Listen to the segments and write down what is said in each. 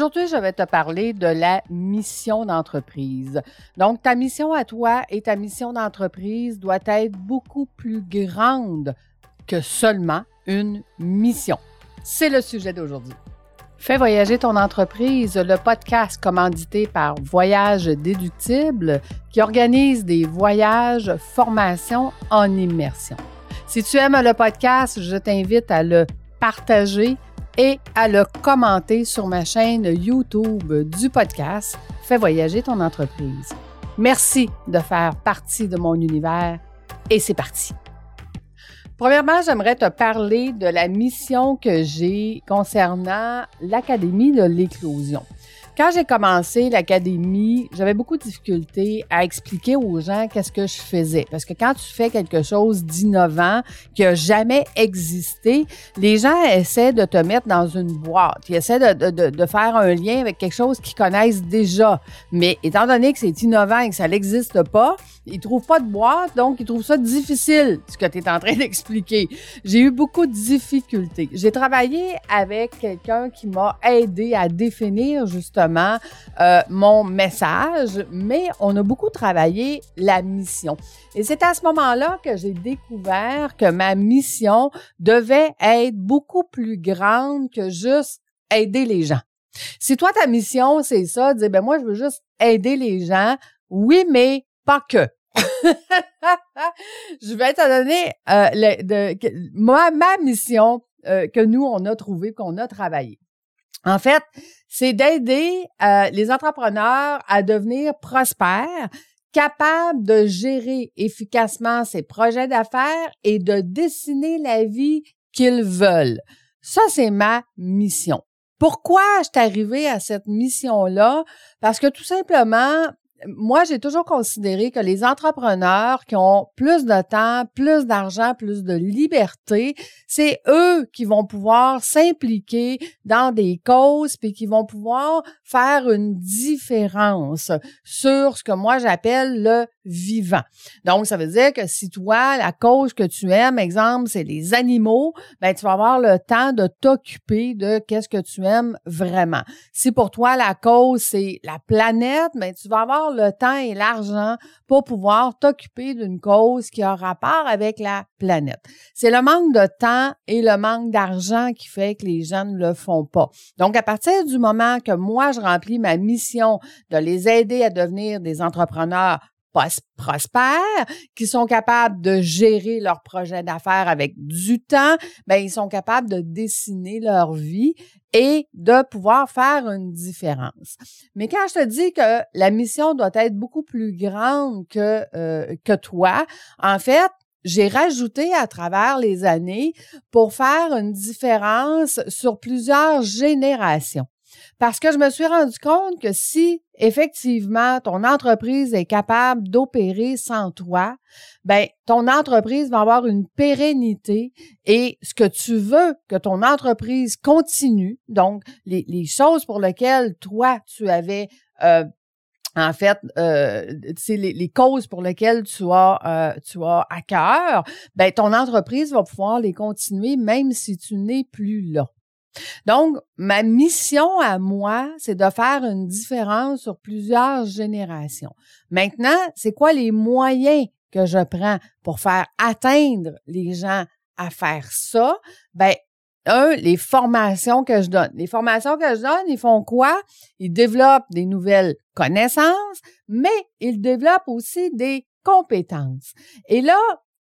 Aujourd'hui, je vais te parler de la mission d'entreprise. Donc, ta mission à toi et ta mission d'entreprise doit être beaucoup plus grande que seulement une mission. C'est le sujet d'aujourd'hui. Fais voyager ton entreprise, le podcast commandité par Voyage Déductible qui organise des voyages, formations en immersion. Si tu aimes le podcast, je t'invite à le partager et à le commenter sur ma chaîne YouTube du podcast Fais voyager ton entreprise. Merci de faire partie de mon univers et c'est parti. Premièrement, j'aimerais te parler de la mission que j'ai concernant l'Académie de l'éclosion. Quand j'ai commencé l'académie, j'avais beaucoup de difficultés à expliquer aux gens qu'est-ce que je faisais. Parce que quand tu fais quelque chose d'innovant qui a jamais existé, les gens essaient de te mettre dans une boîte. Ils essaient de, de, de faire un lien avec quelque chose qu'ils connaissent déjà. Mais étant donné que c'est innovant et que ça n'existe pas, ils trouvent pas de boîte, donc ils trouvent ça difficile, ce que tu es en train d'expliquer. J'ai eu beaucoup de difficultés. J'ai travaillé avec quelqu'un qui m'a aidé à définir justement euh, mon message, mais on a beaucoup travaillé la mission. Et c'est à ce moment-là que j'ai découvert que ma mission devait être beaucoup plus grande que juste aider les gens. Si toi, ta mission, c'est ça, dire, ben moi, je veux juste aider les gens, oui, mais que. je vais te donner euh, de, ma, mission euh, que nous, on a trouvé, qu'on a travaillé. En fait, c'est d'aider euh, les entrepreneurs à devenir prospères, capables de gérer efficacement ses projets d'affaires et de dessiner la vie qu'ils veulent. Ça, c'est ma mission. Pourquoi je suis arrivée à cette mission-là? Parce que tout simplement, moi, j'ai toujours considéré que les entrepreneurs qui ont plus de temps, plus d'argent, plus de liberté, c'est eux qui vont pouvoir s'impliquer dans des causes puis qui vont pouvoir faire une différence sur ce que moi j'appelle le vivant. Donc, ça veut dire que si toi, la cause que tu aimes, exemple, c'est les animaux, ben, tu vas avoir le temps de t'occuper de qu'est-ce que tu aimes vraiment. Si pour toi, la cause, c'est la planète, ben, tu vas avoir le temps et l'argent pour pouvoir t'occuper d'une cause qui a rapport avec la planète. C'est le manque de temps et le manque d'argent qui fait que les gens ne le font pas. Donc, à partir du moment que moi, je remplis ma mission de les aider à devenir des entrepreneurs prospères, qui sont capables de gérer leur projet d'affaires avec du temps, ben ils sont capables de dessiner leur vie et de pouvoir faire une différence. Mais quand je te dis que la mission doit être beaucoup plus grande que euh, que toi, en fait, j'ai rajouté à travers les années pour faire une différence sur plusieurs générations. Parce que je me suis rendu compte que si effectivement ton entreprise est capable d'opérer sans toi, ben ton entreprise va avoir une pérennité et ce que tu veux que ton entreprise continue, donc les, choses pour lesquelles toi tu avais euh, en fait, euh, c'est les, les, causes pour lesquelles tu as, euh, tu as à cœur, ben ton entreprise va pouvoir les continuer même si tu n'es plus là. Donc, ma mission à moi, c'est de faire une différence sur plusieurs générations. Maintenant, c'est quoi les moyens que je prends pour faire atteindre les gens à faire ça? Ben, un, les formations que je donne. Les formations que je donne, ils font quoi? Ils développent des nouvelles connaissances, mais ils développent aussi des compétences. Et là,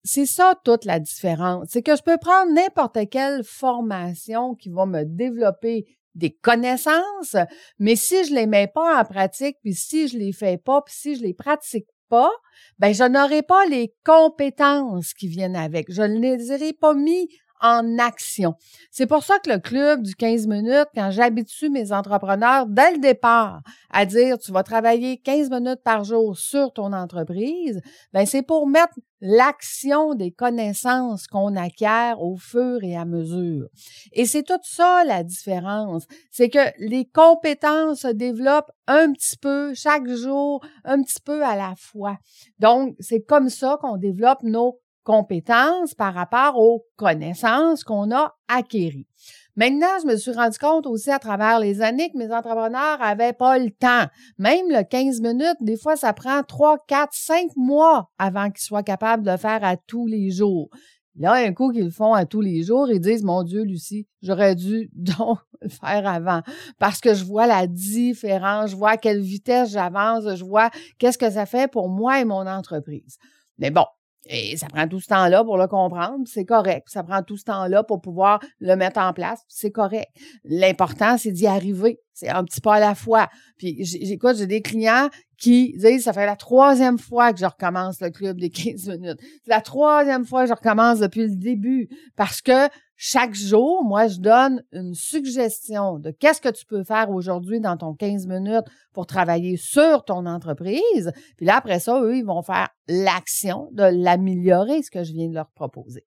c'est ça toute la différence. C'est que je peux prendre n'importe quelle formation qui va me développer des connaissances, mais si je les mets pas en pratique, puis si je les fais pas, puis si je les pratique pas, ben je n'aurai pas les compétences qui viennent avec. Je ne les aurai pas mis en action. C'est pour ça que le club du 15 minutes, quand j'habitue mes entrepreneurs dès le départ à dire tu vas travailler 15 minutes par jour sur ton entreprise, ben c'est pour mettre l'action des connaissances qu'on acquiert au fur et à mesure. Et c'est tout ça la différence, c'est que les compétences se développent un petit peu chaque jour, un petit peu à la fois. Donc, c'est comme ça qu'on développe nos compétences par rapport aux connaissances qu'on a acquéries. Maintenant, je me suis rendu compte aussi à travers les années que mes entrepreneurs avaient pas le temps. Même le 15 minutes, des fois, ça prend 3, 4, 5 mois avant qu'ils soient capables de le faire à tous les jours. Là, un coup qu'ils le font à tous les jours, ils disent, mon Dieu, Lucie, j'aurais dû donc le faire avant. Parce que je vois la différence, je vois à quelle vitesse j'avance, je vois qu'est-ce que ça fait pour moi et mon entreprise. Mais bon, et ça prend tout ce temps-là pour le comprendre, c'est correct. Ça prend tout ce temps-là pour pouvoir le mettre en place, c'est correct. L'important, c'est d'y arriver. C'est un petit pas à la fois. Puis j'écoute, j'ai des clients qui disent ça fait la troisième fois que je recommence le club des 15 minutes. C'est la troisième fois que je recommence depuis le début parce que chaque jour, moi, je donne une suggestion de qu'est-ce que tu peux faire aujourd'hui dans ton 15 minutes pour travailler sur ton entreprise. Puis là, après ça, eux, ils vont faire l'action de l'améliorer, ce que je viens de leur proposer.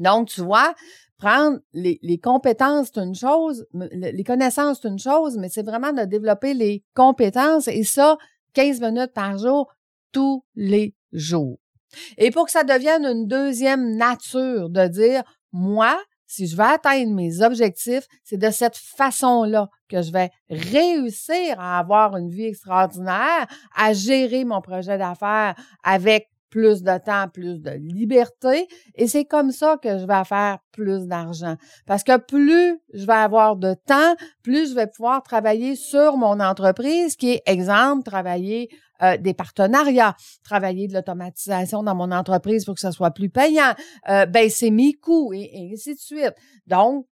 Donc, tu vois, prendre les, les compétences, c'est une chose, les connaissances, c'est une chose, mais c'est vraiment de développer les compétences et ça, 15 minutes par jour, tous les jours. Et pour que ça devienne une deuxième nature de dire, moi, si je veux atteindre mes objectifs, c'est de cette façon-là que je vais réussir à avoir une vie extraordinaire, à gérer mon projet d'affaires avec plus de temps, plus de liberté. Et c'est comme ça que je vais faire plus d'argent. Parce que plus je vais avoir de temps, plus je vais pouvoir travailler sur mon entreprise, qui est, exemple, travailler euh, des partenariats, travailler de l'automatisation dans mon entreprise pour que ça soit plus payant, euh, baisser mes coûts et, et ainsi de suite. Donc,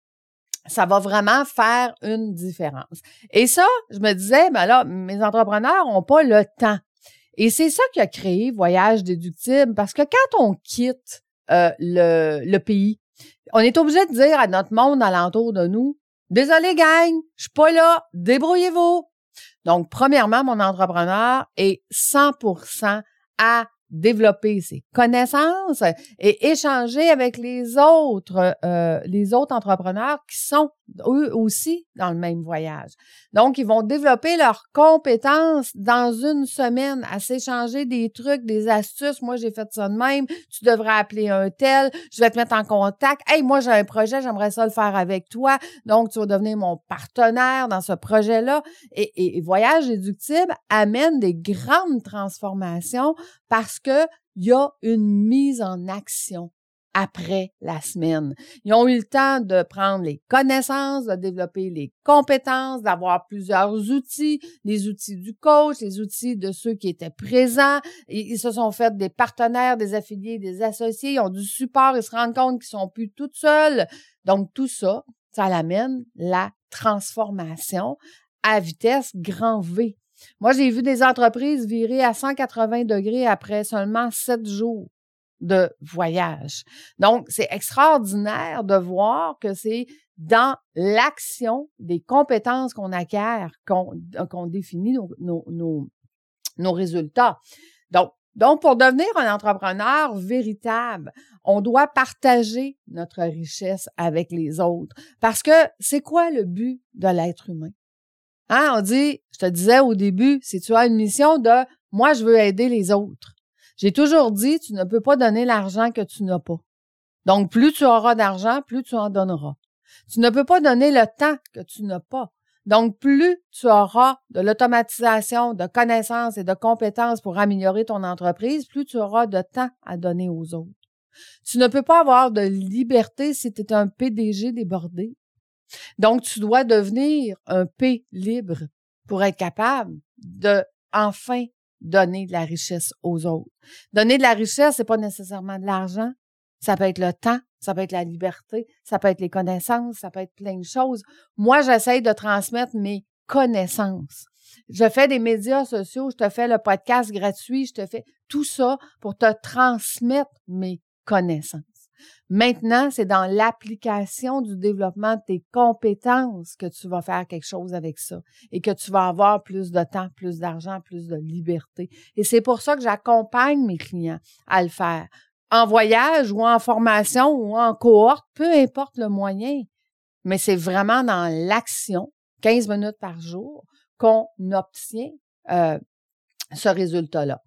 ça va vraiment faire une différence. Et ça, je me disais, ben là, mes entrepreneurs n'ont pas le temps. Et c'est ça qui a créé Voyage déductible, parce que quand on quitte euh, le, le pays, on est obligé de dire à notre monde alentour de nous, désolé gang, je suis pas là, débrouillez-vous. Donc, premièrement, mon entrepreneur est 100% à développer ses connaissances et échanger avec les autres, euh, les autres entrepreneurs qui sont eux aussi dans le même voyage. Donc, ils vont développer leurs compétences dans une semaine à s'échanger des trucs, des astuces. Moi, j'ai fait ça de même. Tu devrais appeler un tel. Je vais te mettre en contact. Hey, moi, j'ai un projet, j'aimerais ça le faire avec toi. Donc, tu vas devenir mon partenaire dans ce projet-là. Et, et, et Voyage Éductible amène des grandes transformations parce que y a une mise en action après la semaine. Ils ont eu le temps de prendre les connaissances, de développer les compétences, d'avoir plusieurs outils, les outils du coach, les outils de ceux qui étaient présents. Ils, se sont fait des partenaires, des affiliés, des associés, ils ont du support, ils se rendent compte qu'ils sont plus tout seuls. Donc tout ça, ça l'amène la transformation à vitesse grand V. Moi, j'ai vu des entreprises virer à 180 degrés après seulement sept jours de voyage. Donc, c'est extraordinaire de voir que c'est dans l'action des compétences qu'on acquiert qu'on définit nos, résultats. Donc, pour devenir un entrepreneur véritable, on doit partager notre richesse avec les autres. Parce que c'est quoi le but de l'être humain? Hein, on dit, je te disais au début, si tu as une mission de moi, je veux aider les autres. J'ai toujours dit, tu ne peux pas donner l'argent que tu n'as pas. Donc, plus tu auras d'argent, plus tu en donneras. Tu ne peux pas donner le temps que tu n'as pas. Donc, plus tu auras de l'automatisation, de connaissances et de compétences pour améliorer ton entreprise, plus tu auras de temps à donner aux autres. Tu ne peux pas avoir de liberté si tu es un PDG débordé. Donc, tu dois devenir un P libre pour être capable de enfin donner de la richesse aux autres. Donner de la richesse, c'est pas nécessairement de l'argent. Ça peut être le temps, ça peut être la liberté, ça peut être les connaissances, ça peut être plein de choses. Moi, j'essaye de transmettre mes connaissances. Je fais des médias sociaux, je te fais le podcast gratuit, je te fais tout ça pour te transmettre mes connaissances. Maintenant, c'est dans l'application du développement de tes compétences que tu vas faire quelque chose avec ça et que tu vas avoir plus de temps, plus d'argent, plus de liberté. Et c'est pour ça que j'accompagne mes clients à le faire. En voyage ou en formation ou en cohorte, peu importe le moyen. Mais c'est vraiment dans l'action, 15 minutes par jour, qu'on obtient euh, ce résultat-là.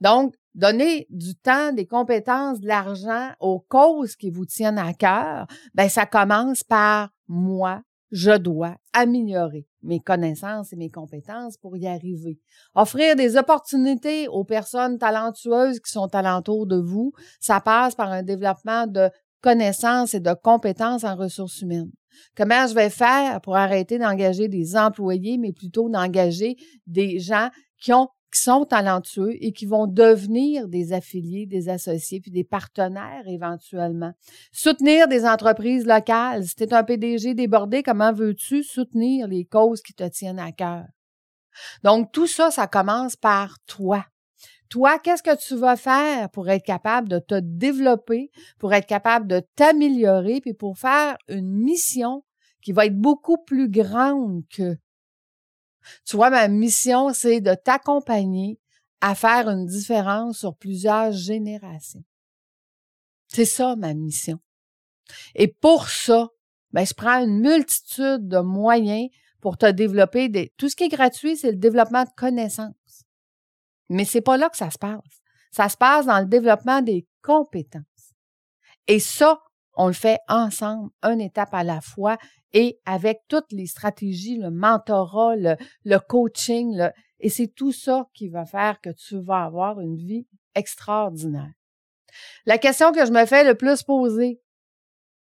Donc, donner du temps, des compétences, de l'argent aux causes qui vous tiennent à cœur, ben ça commence par moi, je dois améliorer mes connaissances et mes compétences pour y arriver. Offrir des opportunités aux personnes talentueuses qui sont alentour de vous, ça passe par un développement de connaissances et de compétences en ressources humaines. Comment je vais faire pour arrêter d'engager des employés, mais plutôt d'engager des gens qui ont qui sont talentueux et qui vont devenir des affiliés, des associés, puis des partenaires éventuellement. Soutenir des entreprises locales. Si tu es un PDG débordé, comment veux-tu soutenir les causes qui te tiennent à cœur? Donc, tout ça, ça commence par toi. Toi, qu'est-ce que tu vas faire pour être capable de te développer, pour être capable de t'améliorer, puis pour faire une mission qui va être beaucoup plus grande que tu vois, ma mission, c'est de t'accompagner à faire une différence sur plusieurs générations. C'est ça ma mission. Et pour ça, ben, je prends une multitude de moyens pour te développer des. Tout ce qui est gratuit, c'est le développement de connaissances. Mais c'est pas là que ça se passe. Ça se passe dans le développement des compétences. Et ça, on le fait ensemble, une étape à la fois, et avec toutes les stratégies, le mentorat, le, coaching, et c'est tout ça qui va faire que tu vas avoir une vie extraordinaire. La question que je me fais le plus poser,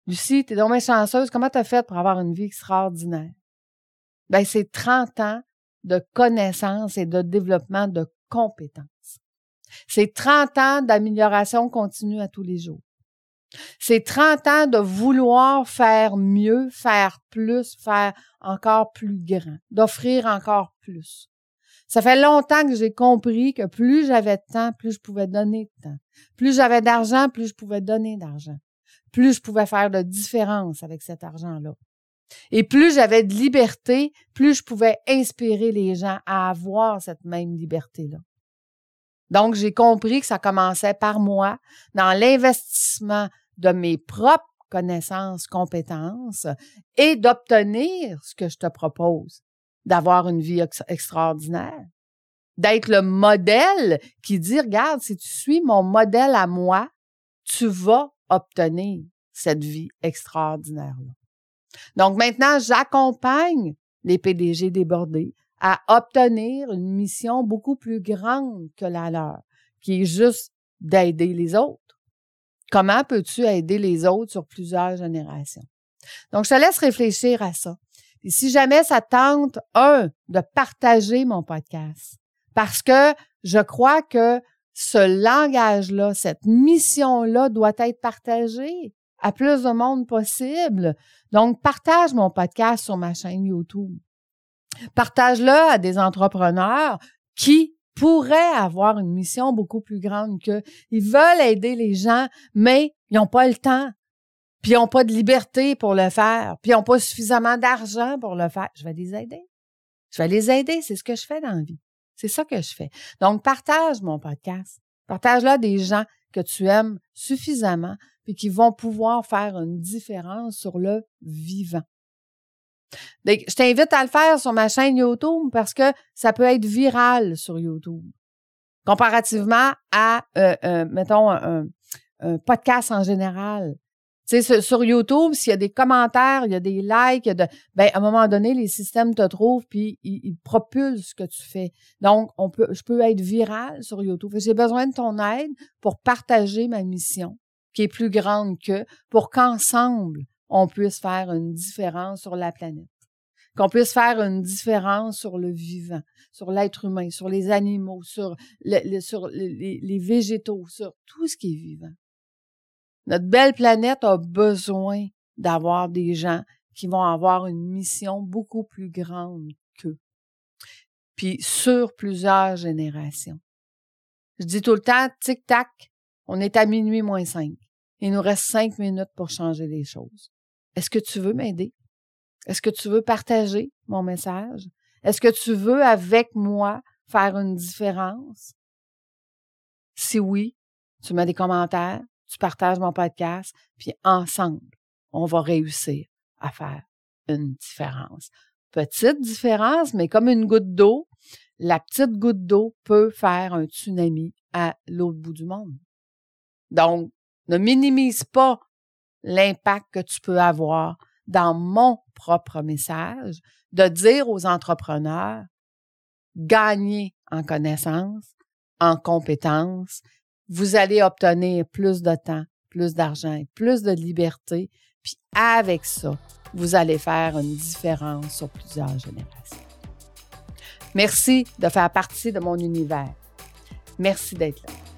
Lucie, t'es donc chanceuse, comment t'as fait pour avoir une vie extraordinaire? Ben, c'est 30 ans de connaissances et de développement de compétences. C'est 30 ans d'amélioration continue à tous les jours. C'est 30 ans de vouloir faire mieux, faire plus, faire encore plus grand, d'offrir encore plus. Ça fait longtemps que j'ai compris que plus j'avais de temps, plus je pouvais donner de temps. Plus j'avais d'argent, plus je pouvais donner d'argent. Plus je pouvais faire de différence avec cet argent-là. Et plus j'avais de liberté, plus je pouvais inspirer les gens à avoir cette même liberté-là. Donc, j'ai compris que ça commençait par moi, dans l'investissement de mes propres connaissances, compétences et d'obtenir ce que je te propose, d'avoir une vie extraordinaire, d'être le modèle qui dit, regarde, si tu suis mon modèle à moi, tu vas obtenir cette vie extraordinaire-là. Donc maintenant, j'accompagne les PDG débordés à obtenir une mission beaucoup plus grande que la leur, qui est juste d'aider les autres Comment peux-tu aider les autres sur plusieurs générations? Donc, je te laisse réfléchir à ça. Et si jamais ça tente, un, de partager mon podcast, parce que je crois que ce langage-là, cette mission-là doit être partagée à plus de monde possible. Donc, partage mon podcast sur ma chaîne YouTube. Partage-le à des entrepreneurs qui pourraient avoir une mission beaucoup plus grande que ils veulent aider les gens, mais ils n'ont pas le temps, puis ils n'ont pas de liberté pour le faire, puis ils n'ont pas suffisamment d'argent pour le faire. Je vais les aider. Je vais les aider, c'est ce que je fais dans la vie. C'est ça que je fais. Donc, partage mon podcast. Partage-le des gens que tu aimes suffisamment, puis qui vont pouvoir faire une différence sur le vivant. Je t'invite à le faire sur ma chaîne YouTube parce que ça peut être viral sur YouTube. Comparativement à, euh, euh, mettons, un, podcast en général. Tu sais, sur YouTube, s'il y a des commentaires, il y a des likes, ben, à un moment donné, les systèmes te trouvent puis ils, propulsent ce que tu fais. Donc, on peut, je peux être viral sur YouTube. J'ai besoin de ton aide pour partager ma mission, qui est plus grande que, pour qu'ensemble, on puisse faire une différence sur la planète, qu'on puisse faire une différence sur le vivant, sur l'être humain, sur les animaux, sur, sur les, les végétaux, sur tout ce qui est vivant. Notre belle planète a besoin d'avoir des gens qui vont avoir une mission beaucoup plus grande qu'eux, puis sur plusieurs générations. Je dis tout le temps, tic-tac, on est à minuit moins cinq. Il nous reste cinq minutes pour changer les choses. Est-ce que tu veux m'aider? Est-ce que tu veux partager mon message? Est-ce que tu veux, avec moi, faire une différence? Si oui, tu mets des commentaires, tu partages mon podcast, puis ensemble, on va réussir à faire une différence. Petite différence, mais comme une goutte d'eau, la petite goutte d'eau peut faire un tsunami à l'autre bout du monde. Donc, ne minimise pas l'impact que tu peux avoir dans mon propre message de dire aux entrepreneurs, gagnez en connaissances, en compétences, vous allez obtenir plus de temps, plus d'argent, plus de liberté, puis avec ça, vous allez faire une différence sur plusieurs générations. Merci de faire partie de mon univers. Merci d'être là.